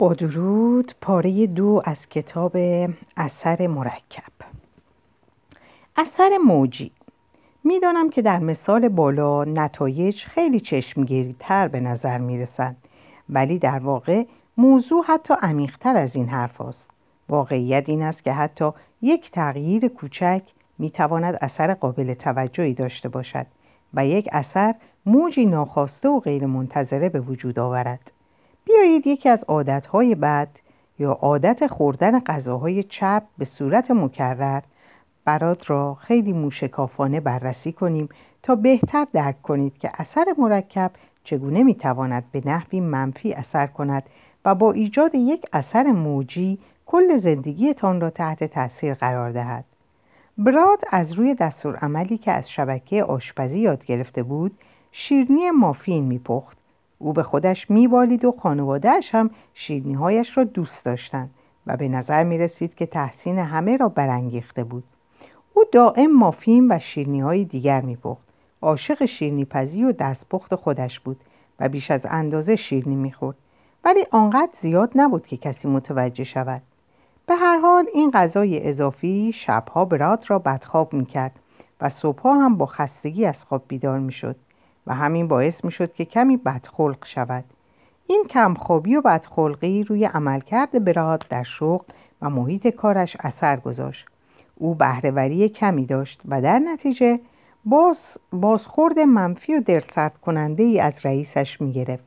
با درود پاره دو از کتاب اثر مرکب اثر موجی می‌دانم که در مثال بالا نتایج خیلی چشمگیریتر به نظر می رسند ولی در واقع موضوع حتی عمیقتر از این حرف است. واقعیت این است که حتی یک تغییر کوچک می تواند اثر قابل توجهی داشته باشد و یک اثر موجی ناخواسته و غیرمنتظره به وجود آورد. بیایید یکی از عادتهای بد یا عادت خوردن غذاهای چپ به صورت مکرر برات را خیلی موشکافانه بررسی کنیم تا بهتر درک کنید که اثر مرکب چگونه می‌تواند به نحوی منفی اثر کند و با ایجاد یک اثر موجی کل زندگیتان را تحت تاثیر قرار دهد. براد از روی دستور عملی که از شبکه آشپزی یاد گرفته بود شیرنی مافین میپخت او به خودش میبالید و خانوادهش هم شیرنیهایش را دوست داشتند و به نظر می رسید که تحسین همه را برانگیخته بود. او دائم مافین و شیرنی های دیگر می پخت. عاشق شیرنی پزی و دستپخت خودش بود و بیش از اندازه شیرنی می‌خورد. ولی آنقدر زیاد نبود که کسی متوجه شود. به هر حال این غذای اضافی شبها براد را بدخواب می‌کرد و صبحها هم با خستگی از خواب بیدار می‌شد. و همین باعث می‌شد که کمی بدخلق شود. این کمخوابی و بدخلقی روی عملکرد براد در شغل و محیط کارش اثر گذاشت. او بهرهوری کمی داشت و در نتیجه باز بازخورد منفی و دلسرد کننده ای از رئیسش می گرفت.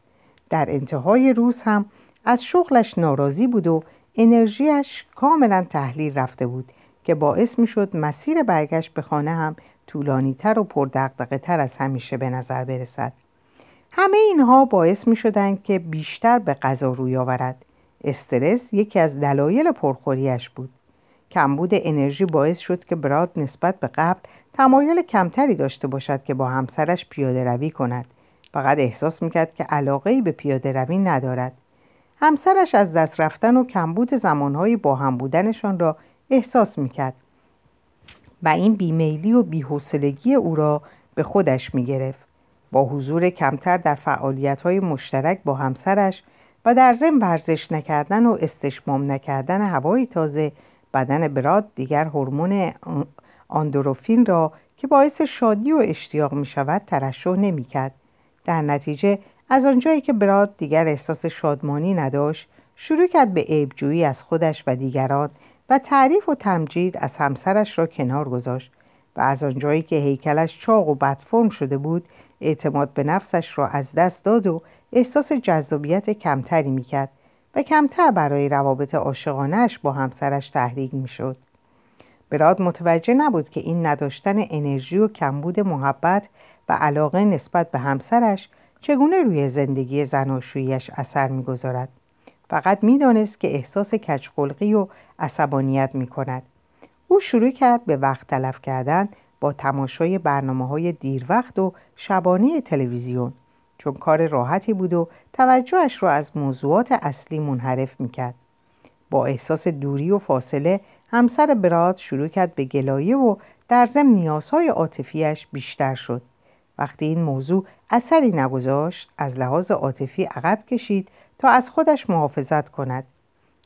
در انتهای روز هم از شغلش ناراضی بود و انرژیش کاملا تحلیل رفته بود. که باعث می شد مسیر برگشت به خانه هم طولانی تر و پردقدقه تر از همیشه به نظر برسد. همه اینها باعث می شدند که بیشتر به غذا روی آورد. استرس یکی از دلایل پرخوریش بود. کمبود انرژی باعث شد که براد نسبت به قبل تمایل کمتری داشته باشد که با همسرش پیاده روی کند فقط احساس می‌کرد که علاقه به پیاده روی ندارد همسرش از دست رفتن و کمبود زمانهای با هم بودنشان را احساس می‌کرد و این بیمیلی و بیحوصلگی او را به خودش می‌گرفت با حضور کمتر در فعالیتهای مشترک با همسرش و در ضمن ورزش نکردن و استشمام نکردن هوای تازه بدن براد دیگر هورمون آندروفین را که باعث شادی و اشتیاق می شود ترشح نمی کرد. در نتیجه از آنجایی که براد دیگر احساس شادمانی نداشت شروع کرد به عیبجویی از خودش و دیگران و تعریف و تمجید از همسرش را کنار گذاشت و از آنجایی که هیکلش چاق و بدفرم شده بود اعتماد به نفسش را از دست داد و احساس جذابیت کمتری می‌کرد و کمتر برای روابط عاشقانهاش با همسرش تحریک می‌شد. براد متوجه نبود که این نداشتن انرژی و کمبود محبت و علاقه نسبت به همسرش چگونه روی زندگی زناشوییش اثر می‌گذارد. فقط می‌دانست که احساس کچقلقی و عصبانیت می کند. او شروع کرد به وقت تلف کردن با تماشای برنامه های دیر وقت و شبانه تلویزیون چون کار راحتی بود و توجهش را از موضوعات اصلی منحرف می‌کرد. با احساس دوری و فاصله همسر براد شروع کرد به گلایه و در ضمن نیازهای عاطفیش بیشتر شد وقتی این موضوع اثری نگذاشت از لحاظ عاطفی عقب کشید تا از خودش محافظت کند.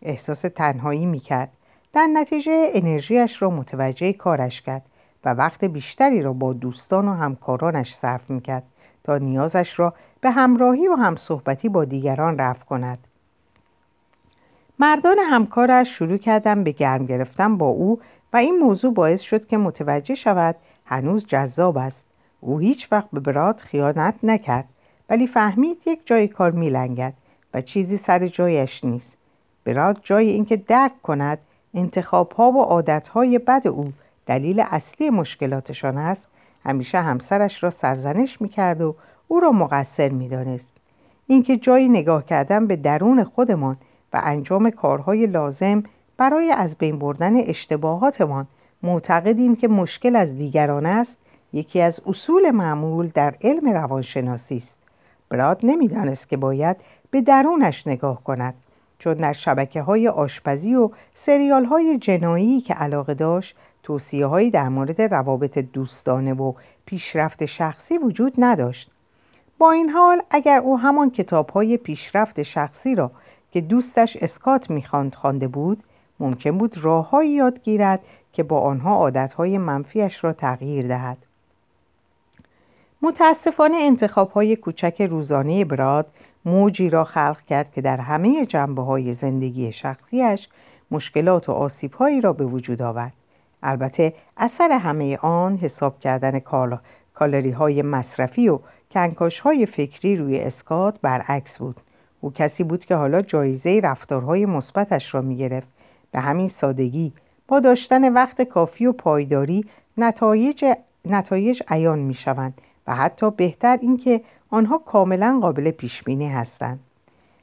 احساس تنهایی می‌کرد. در نتیجه انرژیش را متوجه کارش کرد و وقت بیشتری را با دوستان و همکارانش صرف می‌کرد تا نیازش را به همراهی و همصحبتی با دیگران رفع کند. مردان همکارش شروع کردن به گرم گرفتن با او و این موضوع باعث شد که متوجه شود هنوز جذاب است. او هیچ وقت به براد خیانت نکرد ولی فهمید یک جای کار میلنگد. و چیزی سر جایش نیست. براد جای اینکه درک کند انتخاب ها و عادت های بد او دلیل اصلی مشکلاتشان است همیشه همسرش را سرزنش می‌کرد و او را مقصر می‌دانست. اینکه جایی نگاه کردن به درون خودمان و انجام کارهای لازم برای از بین بردن اشتباهاتمان معتقدیم که مشکل از دیگران است یکی از اصول معمول در علم روانشناسی است. براد نمی‌دانست که باید به درونش نگاه کند چون در شبکه های آشپزی و سریال های جنایی که علاقه داشت توصیه هایی در مورد روابط دوستانه و پیشرفت شخصی وجود نداشت. با این حال اگر او همان کتاب های پیشرفت شخصی را که دوستش اسکات می‌خواند خوانده بود ممکن بود راههایی یاد گیرد که با آنها عادتهای منفیش را تغییر دهد. متاسفانه انتخاب های کوچک روزانه براد موجی را خلق کرد که در همه جنبه های زندگی شخصیش مشکلات و آسیب هایی را به وجود آورد. البته اثر همه آن حساب کردن کالری های مصرفی و کنکاش های فکری روی اسکات برعکس بود. او کسی بود که حالا جایزه رفتارهای مثبتش را می گرفت. به همین سادگی با داشتن وقت کافی و پایداری نتایج, نتایج عیان می شوند و حتی بهتر اینکه آنها کاملا قابل پیش بینی هستند.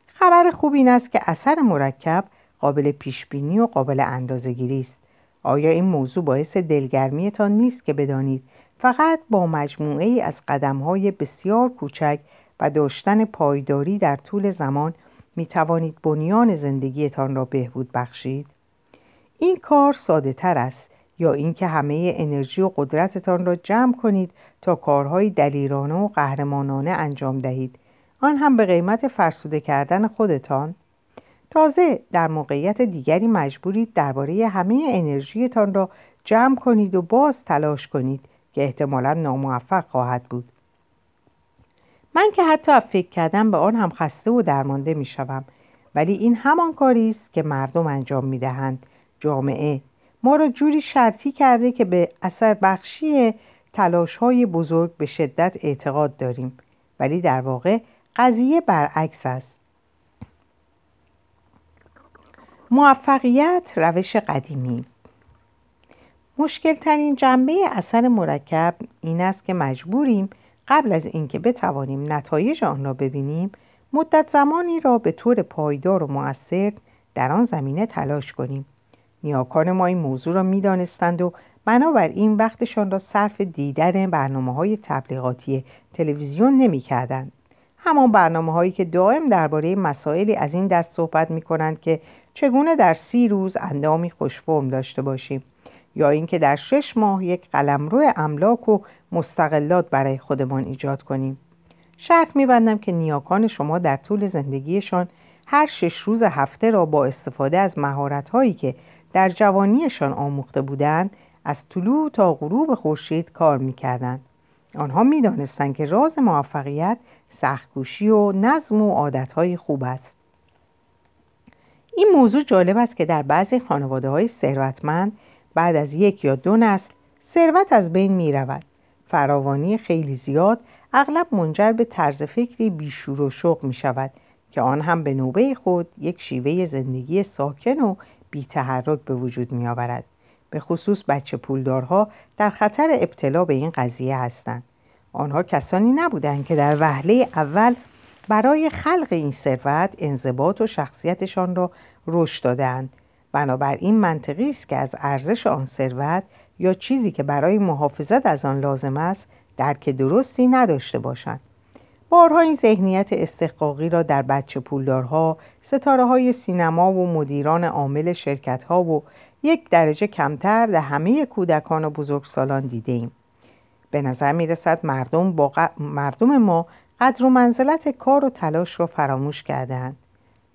خبر خوب این است که اثر مرکب قابل پیش بینی و قابل اندازه‌گیری است. آیا این موضوع باعث دلگرمیتان نیست که بدانید فقط با مجموعه ای از قدم های بسیار کوچک و داشتن پایداری در طول زمان می توانید بنیان زندگیتان را بهبود بخشید؟ این کار ساده تر است یا اینکه همه انرژی و قدرتتان را جمع کنید تا کارهای دلیرانه و قهرمانانه انجام دهید. آن هم به قیمت فرسوده کردن خودتان. تازه در موقعیت دیگری مجبورید درباره همه انرژیتان را جمع کنید و باز تلاش کنید که احتمالا ناموفق خواهد بود. من که حتی فکر کردم به آن هم خسته و درمانده می شوم ولی این همان کاری است که مردم انجام می دهند جامعه ما را جوری شرطی کرده که به اثر بخشی تلاش های بزرگ به شدت اعتقاد داریم. ولی در واقع قضیه برعکس است. موفقیت روش قدیمی. مشکل ترین جنبه اثر مرکب این است که مجبوریم قبل از اینکه بتوانیم نتایج آن را ببینیم مدت زمانی را به طور پایدار و مؤثر در آن زمینه تلاش کنیم. نیاکان ما این موضوع را می‌دانستند و بنابراین وقتشان را صرف دیدن برنامه های تبلیغاتی تلویزیون نمی کردن. همان برنامه هایی که دائم درباره مسائلی از این دست صحبت می کنند که چگونه در سی روز اندامی خوشفرم داشته باشیم یا اینکه در شش ماه یک قلمرو املاک و مستقلات برای خودمان ایجاد کنیم شرط میبندم که نیاکان شما در طول زندگیشان هر شش روز هفته را با استفاده از مهارت هایی که در جوانیشان آموخته بودند از طلوع تا غروب خورشید کار می‌کردند آنها می‌دانستند که راز موفقیت سختکوشی و نظم و عادتهای خوب است این موضوع جالب است که در بعضی خانواده های ثروتمند بعد از یک یا دو نسل ثروت از بین می رود. فراوانی خیلی زیاد اغلب منجر به طرز فکری بیشور و شوق می شود که آن هم به نوبه خود یک شیوه زندگی ساکن و بی تحرک به وجود می آورد. به خصوص بچه پولدارها در خطر ابتلا به این قضیه هستند. آنها کسانی نبودند که در وهله اول برای خلق این ثروت انضباط و شخصیتشان را رشد دادند بنابراین منطقی است که از ارزش آن ثروت یا چیزی که برای محافظت از آن لازم است درک درستی نداشته باشند بارها این ذهنیت استحقاقی را در بچه پولدارها، ستاره های سینما و مدیران عامل شرکت ها و یک درجه کمتر در همه کودکان و بزرگسالان دیده ایم. به نظر می رسد مردم, با مردم ما قدر و منزلت کار و تلاش را فراموش کردند.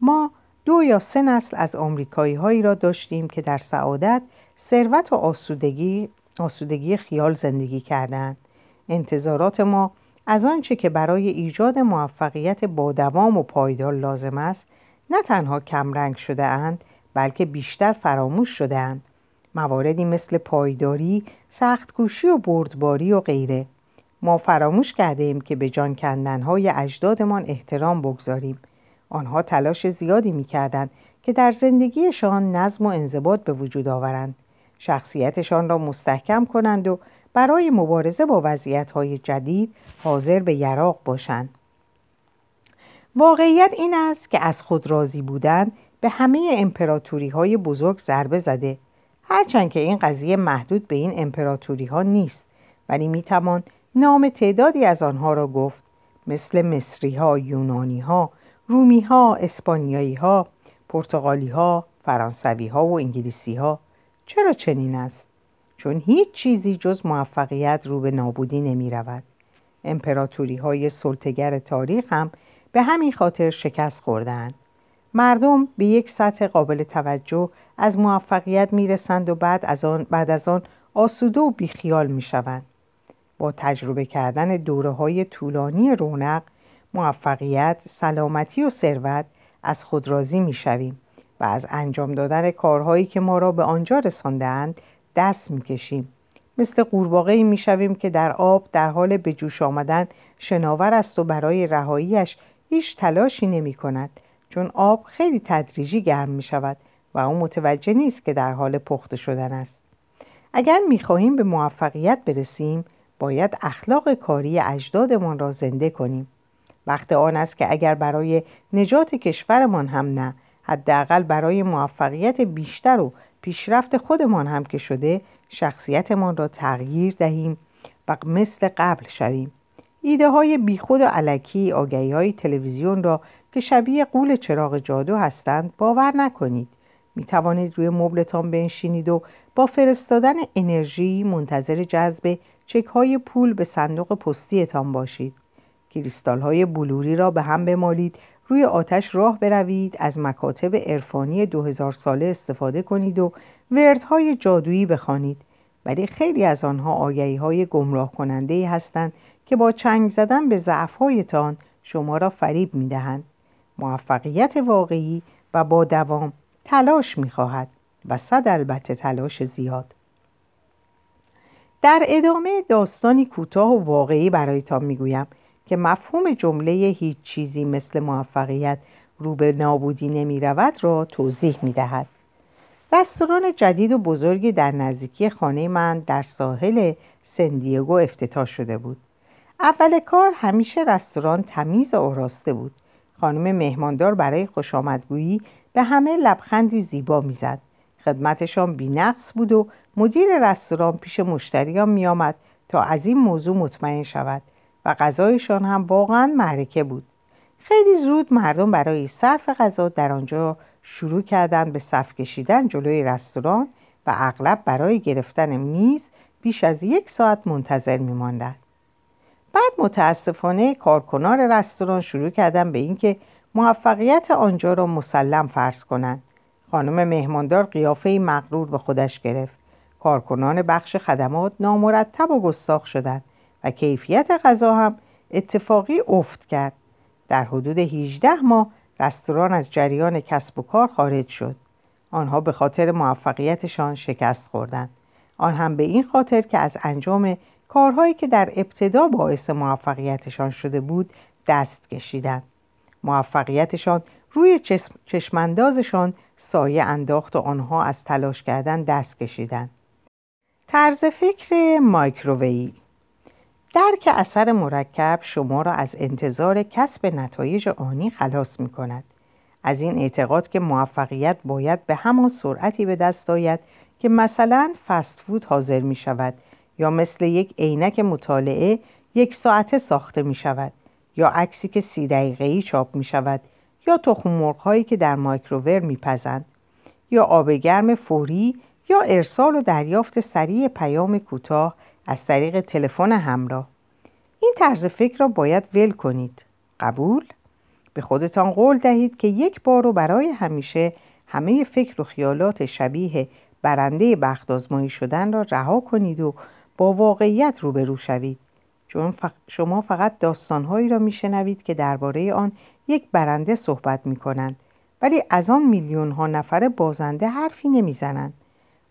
ما دو یا سه نسل از آمریکایی هایی را داشتیم که در سعادت، ثروت و آسودگی, آسودگی خیال زندگی کردند. انتظارات ما از آنچه که برای ایجاد موفقیت با دوام و پایدار لازم است نه تنها کمرنگ شده اند بلکه بیشتر فراموش شده اند. مواردی مثل پایداری، سختکوشی و بردباری و غیره. ما فراموش کرده ایم که به جان کندنهای اجدادمان احترام بگذاریم. آنها تلاش زیادی می‌کردند که در زندگیشان نظم و انضباط به وجود آورند. شخصیتشان را مستحکم کنند و برای مبارزه با وضعیتهای جدید حاضر به یراق باشند. واقعیت این است که از خود راضی بودن به همه امپراتوری های بزرگ ضربه زده. هرچند که این قضیه محدود به این امپراتوری ها نیست ولی می‌توان نام تعدادی از آنها را گفت مثل مصری ها، یونانی ها، رومی ها، اسپانیایی ها، پرتغالی ها، فرانسوی ها و انگلیسی ها چرا چنین است؟ چون هیچ چیزی جز موفقیت رو به نابودی نمی رود. امپراتوری های سلطگر تاریخ هم به همین خاطر شکست خوردند. مردم به یک سطح قابل توجه از موفقیت می‌رسند و بعد از آن, بعد از آن آسوده و بیخیال می‌شوند با تجربه کردن دوره های طولانی رونق موفقیت سلامتی و ثروت از خود راضی می‌شویم و از انجام دادن کارهایی که ما را به آنجا رساندهاند دست می‌کشیم. مثل قورباغه می‌شویم که در آب در حال به جوش آمدن شناور است و برای رهاییش هیچ تلاشی نمی کند چون آب خیلی تدریجی گرم می شود و او متوجه نیست که در حال پخته شدن است. اگر می خواهیم به موفقیت برسیم باید اخلاق کاری اجدادمان را زنده کنیم. وقت آن است که اگر برای نجات کشورمان هم نه حداقل برای موفقیت بیشتر و پیشرفت خودمان هم که شده شخصیتمان را تغییر دهیم و مثل قبل شویم. ایده های بیخود و علکی آگهی های تلویزیون را که شبیه قول چراغ جادو هستند باور نکنید. می توانید روی مبلتان بنشینید و با فرستادن انرژی منتظر جذب چک های پول به صندوق پستیتان باشید. کریستال های بلوری را به هم بمالید روی آتش راه بروید از مکاتب عرفانی دو هزار ساله استفاده کنید و وردهای جادویی بخوانید ولی خیلی از آنها آگهی های گمراه کننده هستند که با چنگ زدن به ضعفهایتان شما را فریب می دهند. موفقیت واقعی و با دوام تلاش می خواهد و صد البته تلاش زیاد. در ادامه داستانی کوتاه و واقعی برایتان می‌گویم که مفهوم جمله هیچ چیزی مثل موفقیت رو به نابودی نمی رود را توضیح می دهد. رستوران جدید و بزرگی در نزدیکی خانه من در ساحل سندیگو افتتاح شده بود. اول کار همیشه رستوران تمیز و آراسته بود. خانم مهماندار برای خوش آمدگویی به همه لبخندی زیبا می‌زد. خدمتشان بینقص بود و مدیر رستوران پیش مشتریان میآمد تا از این موضوع مطمئن شود و غذایشان هم واقعا معرکه بود. خیلی زود مردم برای صرف غذا در آنجا شروع کردن به صف کشیدن جلوی رستوران و اغلب برای گرفتن میز بیش از یک ساعت منتظر میماندند. بعد متاسفانه کارکنان رستوران شروع کردن به اینکه موفقیت آنجا را مسلم فرض کنند خانم مهماندار قیافه مغرور به خودش گرفت کارکنان بخش خدمات نامرتب و گستاخ شدند و کیفیت غذا هم اتفاقی افت کرد. در حدود 18 ماه رستوران از جریان کسب و کار خارج شد. آنها به خاطر موفقیتشان شکست خوردند. آن هم به این خاطر که از انجام کارهایی که در ابتدا باعث موفقیتشان شده بود دست کشیدند. موفقیتشان روی چشماندازشان سایه انداخت و آنها از تلاش کردن دست کشیدند. طرز فکر مایکرووی درک اثر مرکب شما را از انتظار کسب نتایج آنی خلاص می کند. از این اعتقاد که موفقیت باید به همان سرعتی به دست آید که مثلا فست فود حاضر می شود یا مثل یک عینک مطالعه یک ساعته ساخته می شود یا عکسی که سی دقیقه چاپ می شود یا تخم مرغ که در مایکروور می پزند یا آب گرم فوری یا ارسال و دریافت سریع پیام کوتاه از طریق تلفن همراه. این طرز فکر را باید ول کنید. قبول؟ به خودتان قول دهید که یک بار و برای همیشه همه فکر و خیالات شبیه برنده بخت شدن را رها کنید و با واقعیت روبرو شوید. چون شما فقط داستانهایی را میشنوید که درباره آن یک برنده صحبت می کنند ولی از آن میلیون ها نفر بازنده حرفی نمی‌زنند.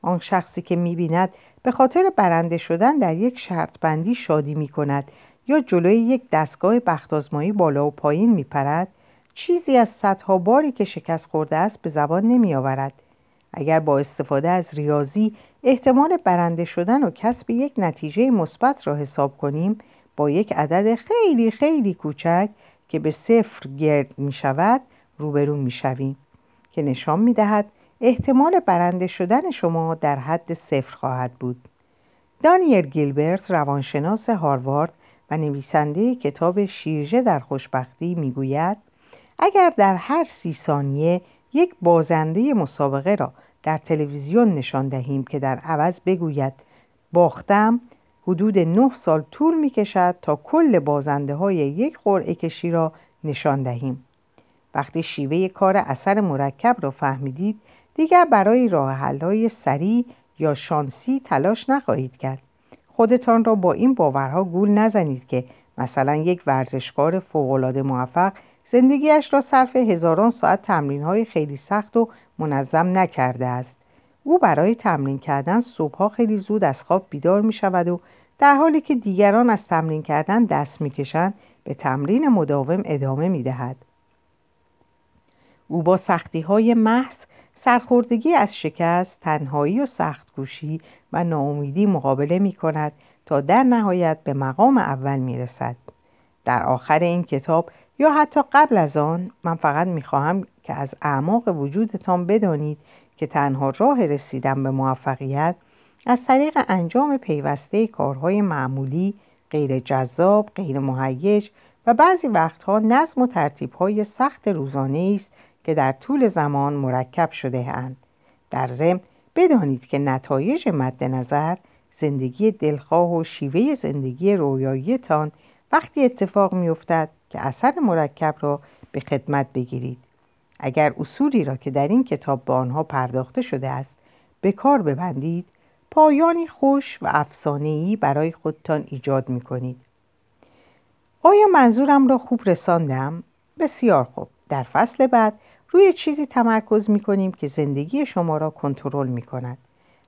آن شخصی که می‌بیند به خاطر برنده شدن در یک شرط بندی شادی می کند یا جلوی یک دستگاه بختازمایی بالا و پایین می پرد چیزی از صدها باری که شکست خورده است به زبان نمی آورد. اگر با استفاده از ریاضی احتمال برنده شدن و کسب یک نتیجه مثبت را حساب کنیم با یک عدد خیلی خیلی کوچک که به صفر گرد می شود روبرو می شویم که نشان می دهد احتمال برنده شدن شما در حد صفر خواهد بود. دانیل گیلبرت روانشناس هاروارد و نویسنده کتاب شیرجه در خوشبختی می‌گوید اگر در هر سی ثانیه یک بازنده مسابقه را در تلویزیون نشان دهیم که در عوض بگوید باختم حدود نه سال طول می کشد تا کل بازنده های یک قرعه کشی را نشان دهیم وقتی شیوه کار اثر مرکب را فهمیدید دیگر برای راه حل‌های سریع یا شانسی تلاش نخواهید کرد خودتان را با این باورها گول نزنید که مثلا یک ورزشکار فوقالعاده موفق زندگیش را صرف هزاران ساعت تمرین های خیلی سخت و منظم نکرده است او برای تمرین کردن صبحها خیلی زود از خواب بیدار می شود و در حالی که دیگران از تمرین کردن دست می کشند به تمرین مداوم ادامه می دهد. او با سختی های محض سرخوردگی از شکست، تنهایی و سختگوشی و ناامیدی مقابله می کند تا در نهایت به مقام اول می رسد. در آخر این کتاب یا حتی قبل از آن من فقط می خواهم که از اعماق وجودتان بدانید که تنها راه رسیدن به موفقیت از طریق انجام پیوسته کارهای معمولی، غیر جذاب، غیر مهیج و بعضی وقتها نظم و ترتیبهای سخت روزانه است که در طول زمان مرکب شده اند. در ضمن بدانید که نتایج مد نظر زندگی دلخواه و شیوه زندگی رویاییتان وقتی اتفاق میافتد که اثر مرکب را به خدمت بگیرید اگر اصولی را که در این کتاب به آنها پرداخته شده است به کار ببندید پایانی خوش و افسانه‌ای برای خودتان ایجاد می کنید. آیا منظورم را خوب رساندم؟ بسیار خوب. در فصل بعد روی چیزی تمرکز می کنیم که زندگی شما را کنترل می کند.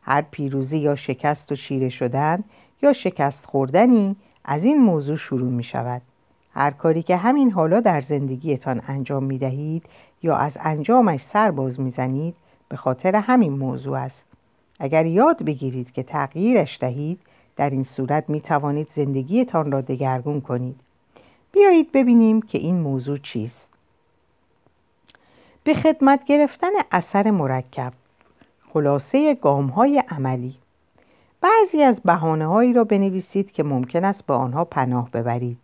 هر پیروزی یا شکست و شیره شدن یا شکست خوردنی از این موضوع شروع می شود. هر کاری که همین حالا در زندگیتان انجام می دهید یا از انجامش سر باز می زنید به خاطر همین موضوع است. اگر یاد بگیرید که تغییرش دهید در این صورت می توانید زندگیتان را دگرگون کنید. بیایید ببینیم که این موضوع چیست. به خدمت گرفتن اثر مرکب. خلاصه گام های عملی. بعضی از بحانه هایی را بنویسید که ممکن است به آنها پناه ببرید.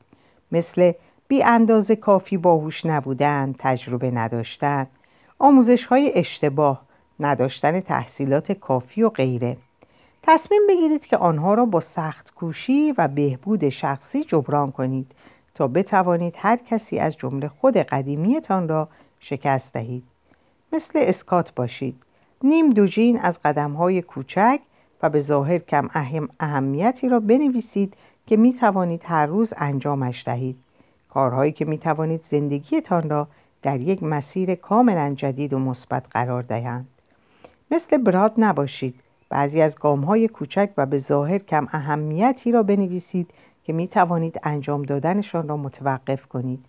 مثل بی اندازه کافی باهوش نبودن، تجربه نداشتن، آموزش های اشتباه، نداشتن تحصیلات کافی و غیره. تصمیم بگیرید که آنها را با سخت کوشی و بهبود شخصی جبران کنید تا بتوانید هر کسی از جمله خود قدیمیتان را شکست دهید. مثل اسکات باشید. نیم دوجین از قدم های کوچک و به ظاهر کم اهم اهمیتی را بنویسید که می توانید هر روز انجامش دهید. کارهایی که می توانید زندگیتان را در یک مسیر کاملا جدید و مثبت قرار دهند. مثل براد نباشید. بعضی از گام های کوچک و به ظاهر کم اهمیتی را بنویسید که می توانید انجام دادنشان را متوقف کنید.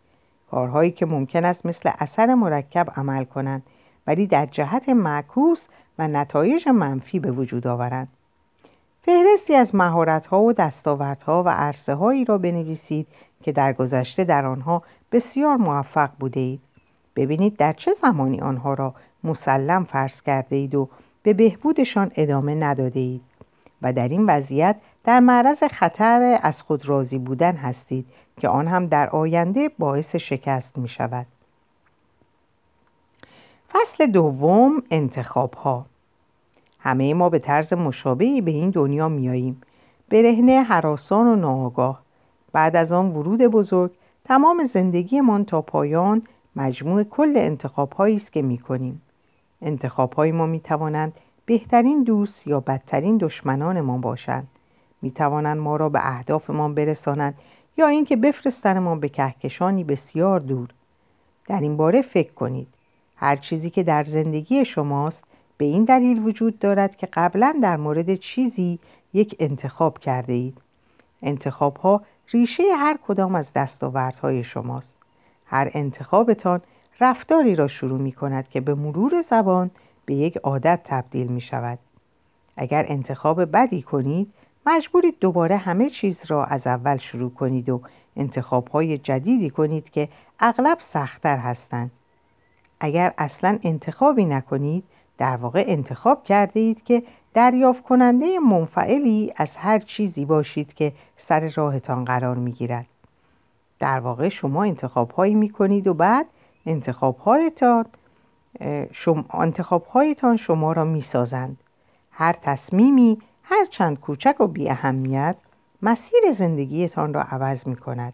کارهایی که ممکن است مثل اثر مرکب عمل کنند ولی در جهت معکوس و نتایج منفی به وجود آورند. فهرستی از مهارت‌ها و دستاوردها و عرصه هایی را بنویسید که در گذشته در آنها بسیار موفق بوده اید. ببینید در چه زمانی آنها را مسلم فرض کرده اید و به بهبودشان ادامه نداده اید و در این وضعیت در معرض خطر از خود راضی بودن هستید که آن هم در آینده باعث شکست می شود. فصل دوم انتخاب ها همه ما به طرز مشابهی به این دنیا میاییم برهنه حراسان و ناآگاه بعد از آن ورود بزرگ تمام زندگیمان تا پایان مجموع کل انتخاب است که می کنیم. انتخاب های ما می توانند بهترین دوست یا بدترین دشمنان ما باشند. می توانند ما را به اهدافمان برسانند یا اینکه بفرستن ما به کهکشانی بسیار دور. در این باره فکر کنید. هر چیزی که در زندگی شماست به این دلیل وجود دارد که قبلا در مورد چیزی یک انتخاب کرده اید. انتخاب ها ریشه هر کدام از دستاوردهای شماست. هر انتخابتان رفتاری را شروع می کند که به مرور زبان به یک عادت تبدیل می شود. اگر انتخاب بدی کنید مجبورید دوباره همه چیز را از اول شروع کنید و انتخاب های جدیدی کنید که اغلب سختتر هستند. اگر اصلا انتخابی نکنید در واقع انتخاب کرده اید که دریافت کننده منفعلی از هر چیزی باشید که سر راهتان قرار می گیرد. در واقع شما انتخاب هایی می کنید و بعد انتخاب هایتان شما, انتخاب هایتان شما را می سازند. هر تصمیمی هر چند کوچک و بی اهمیت مسیر زندگیتان را عوض می کند.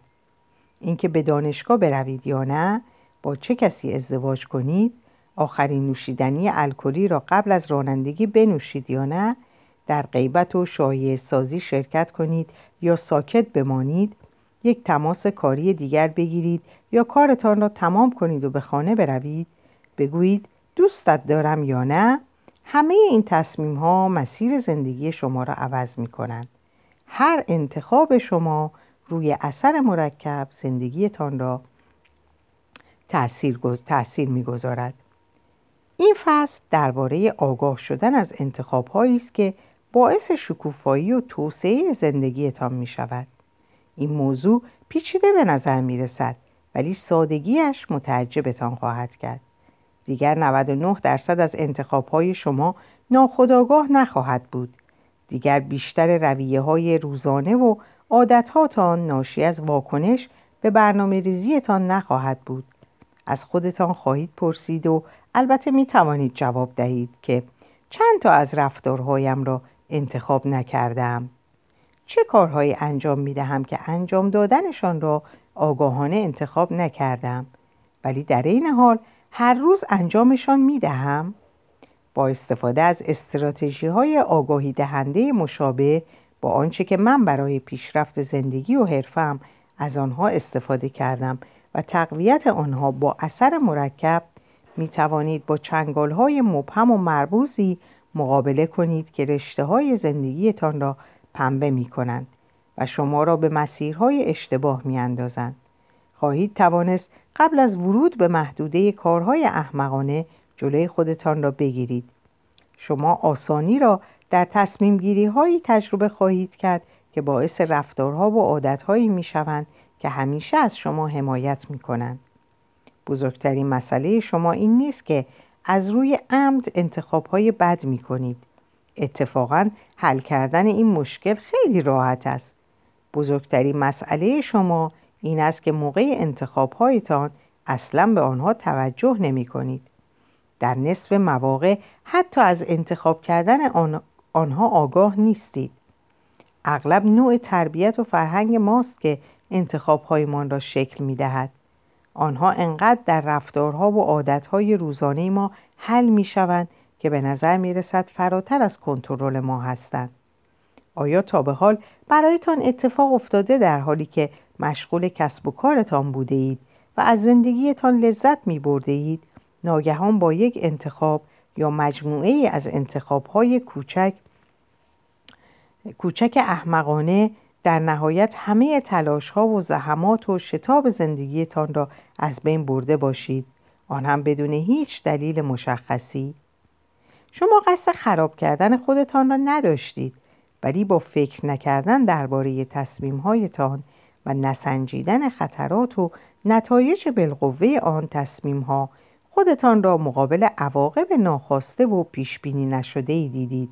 اینکه به دانشگاه بروید یا نه با چه کسی ازدواج کنید آخرین نوشیدنی الکلی را قبل از رانندگی بنوشید یا نه در غیبت و شایع سازی شرکت کنید یا ساکت بمانید یک تماس کاری دیگر بگیرید یا کارتان را تمام کنید و به خانه بروید بگویید دوستت دارم یا نه همه این تصمیم ها مسیر زندگی شما را عوض می کنند هر انتخاب شما روی اثر مرکب زندگیتان را تأثیر, تأثیر می‌گذارد این فصل درباره آگاه شدن از انتخاب است که باعث شکوفایی و توسعه زندگیتان می شود. این موضوع پیچیده به نظر می رسد ولی سادگیش متعجبتان خواهد کرد. دیگر 99 درصد از انتخاب شما ناخداگاه نخواهد بود. دیگر بیشتر رویه های روزانه و عادتهاتان ناشی از واکنش به برنامه ریزیتان نخواهد بود. از خودتان خواهید پرسید و البته می توانید جواب دهید که چند تا از رفتارهایم را انتخاب نکردم چه کارهایی انجام می دهم که انجام دادنشان را آگاهانه انتخاب نکردم ولی در این حال هر روز انجامشان می دهم با استفاده از استراتژی های آگاهی دهنده مشابه با آنچه که من برای پیشرفت زندگی و حرفم از آنها استفاده کردم و تقویت آنها با اثر مرکب می توانید با چنگال های مبهم و مربوزی مقابله کنید که رشته های زندگیتان را پنبه می کنند و شما را به مسیرهای اشتباه می اندازند. خواهید توانست قبل از ورود به محدوده کارهای احمقانه جلوی خودتان را بگیرید. شما آسانی را در تصمیم گیری هایی تجربه خواهید کرد که باعث رفتارها و عادتهایی می شوند که همیشه از شما حمایت می کنند. بزرگترین مسئله شما این نیست که از روی عمد انتخاب های بد می کنید. اتفاقا حل کردن این مشکل خیلی راحت است. بزرگترین مسئله شما این است که موقع انتخاب هایتان اصلا به آنها توجه نمی کنید. در نصف مواقع حتی از انتخاب کردن آن آنها آگاه نیستید. اغلب نوع تربیت و فرهنگ ماست که انتخابهایمان را شکل می دهد. آنها انقدر در رفتارها و عادتهای روزانه ما حل می شوند که به نظر می رسد فراتر از کنترل ما هستند. آیا تا به حال برایتان اتفاق افتاده در حالی که مشغول کسب و کارتان بوده اید و از زندگیتان لذت می برده اید؟ ناگهان با یک انتخاب یا مجموعه ای از انتخاب های کوچک کوچک احمقانه در نهایت همه تلاش ها و زحمات و شتاب زندگیتان را از بین برده باشید. آن هم بدون هیچ دلیل مشخصی. شما قصد خراب کردن خودتان را نداشتید. ولی با فکر نکردن درباره تصمیم هایتان و نسنجیدن خطرات و نتایج بالقوه آن تصمیم ها خودتان را مقابل عواقب ناخواسته و پیش بینی نشده ای دیدید.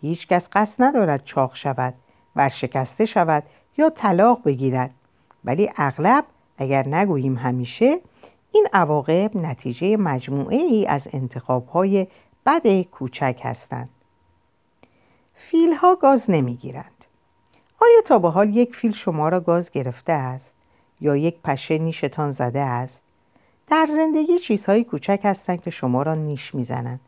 هیچ کس قصد ندارد چاق شود ورشکسته شود یا طلاق بگیرد. ولی اغلب اگر نگوییم همیشه این عواقب نتیجه مجموعه ای از انتخاب های بد کوچک هستند. فیل ها گاز نمی گیرند آیا تا به حال یک فیل شما را گاز گرفته است یا یک پشه نیشتان زده است؟ در زندگی چیزهای کوچک هستند که شما را نیش می‌زنند.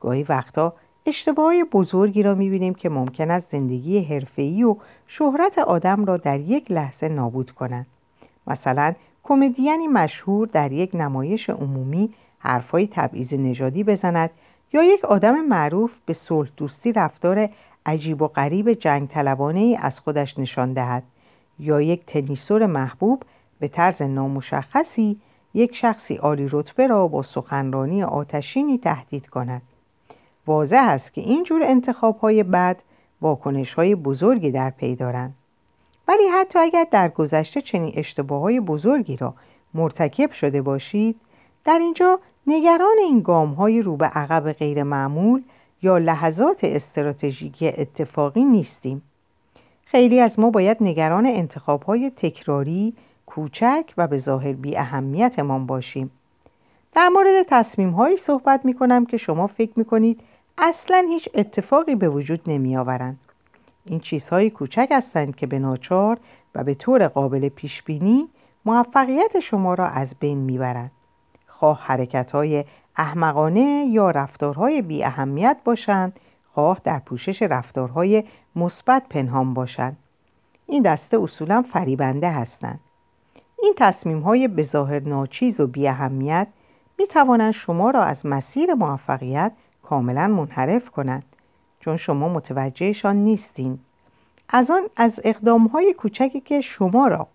گاهی وقتا اشتباه بزرگی را می‌بینیم که ممکن است زندگی حرفه‌ای و شهرت آدم را در یک لحظه نابود کند مثلا کمدیانی مشهور در یک نمایش عمومی حرفای تبعیض نژادی بزند یا یک آدم معروف به صلح دوستی رفتار عجیب و غریب جنگ طلبانه ای از خودش نشان دهد. یا یک تنیسور محبوب به طرز نامشخصی یک شخصی عالی رتبه را با سخنرانی آتشینی تهدید کند. واضح است که این جور انتخاب های بد واکنش های بزرگی در پی دارند. ولی حتی اگر در گذشته چنین اشتباه های بزرگی را مرتکب شده باشید در اینجا نگران این گام های رو به عقب غیر معمول یا لحظات استراتژیک اتفاقی نیستیم خیلی از ما باید نگران انتخاب های تکراری کوچک و به ظاهر بی اهمیتمان باشیم در مورد تصمیم هایی صحبت می کنم که شما فکر می کنید اصلا هیچ اتفاقی به وجود نمی آورند. این چیزهای کوچک هستند که به ناچار و به طور قابل پیش بینی موفقیت شما را از بین می‌برند. خواه حرکت های احمقانه یا رفتارهای بی اهمیت باشند خواه در پوشش رفتارهای مثبت پنهان باشند. این دسته اصولا فریبنده هستند. این تصمیم های بظاهر ناچیز و بی اهمیت می توانند شما را از مسیر موفقیت کاملا منحرف کنند چون شما متوجهشان نیستین. از آن از اقدام های کوچکی که شما را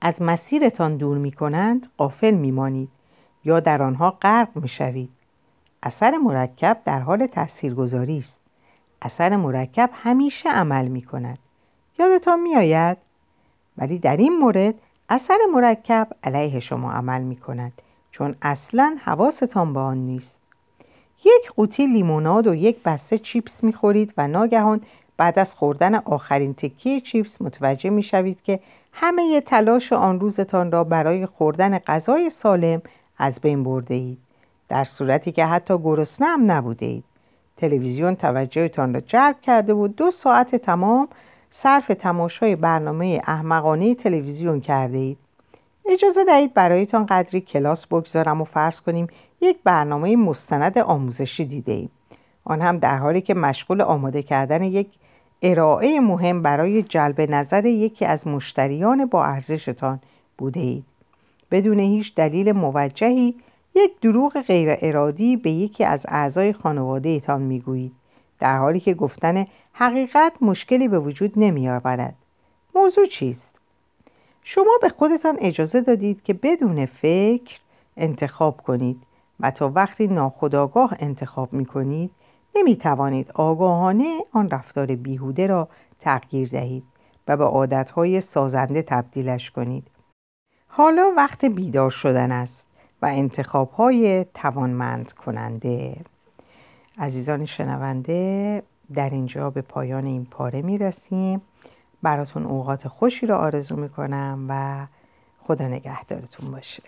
از مسیرتان دور می کنند قافل می مانید یا در آنها غرق می شوید. اثر مرکب در حال تاثیرگذاری است. اثر مرکب همیشه عمل می کند. یادتان می آید؟ ولی در این مورد اثر مرکب علیه شما عمل می کند چون اصلا حواستان به آن نیست. یک قوطی لیموناد و یک بسته چیپس می خورید و ناگهان بعد از خوردن آخرین تکیه چیپس متوجه می شوید که همه تلاش آن روزتان را برای خوردن غذای سالم از بین برده اید در صورتی که حتی گرسنه هم نبوده اید تلویزیون توجهتان را جلب کرده و دو ساعت تمام صرف تماشای برنامه احمقانه تلویزیون کرده اید اجازه دهید برایتان قدری کلاس بگذارم و فرض کنیم یک برنامه مستند آموزشی دیده ایم. آن هم در حالی که مشغول آماده کردن یک ارائه مهم برای جلب نظر یکی از مشتریان با ارزشتان بوده اید. بدون هیچ دلیل موجهی یک دروغ غیر ارادی به یکی از اعضای خانواده ایتان می‌گویید در حالی که گفتن حقیقت مشکلی به وجود نمی آورد. موضوع چیست؟ شما به خودتان اجازه دادید که بدون فکر انتخاب کنید و تا وقتی ناخداگاه انتخاب می کنید نمی توانید آگاهانه آن رفتار بیهوده را تغییر دهید و به عادتهای سازنده تبدیلش کنید. حالا وقت بیدار شدن است و انتخاب های توانمند کننده عزیزان شنونده در اینجا به پایان این پاره می رسیم براتون اوقات خوشی را آرزو می کنم و خدا نگهدارتون باشه.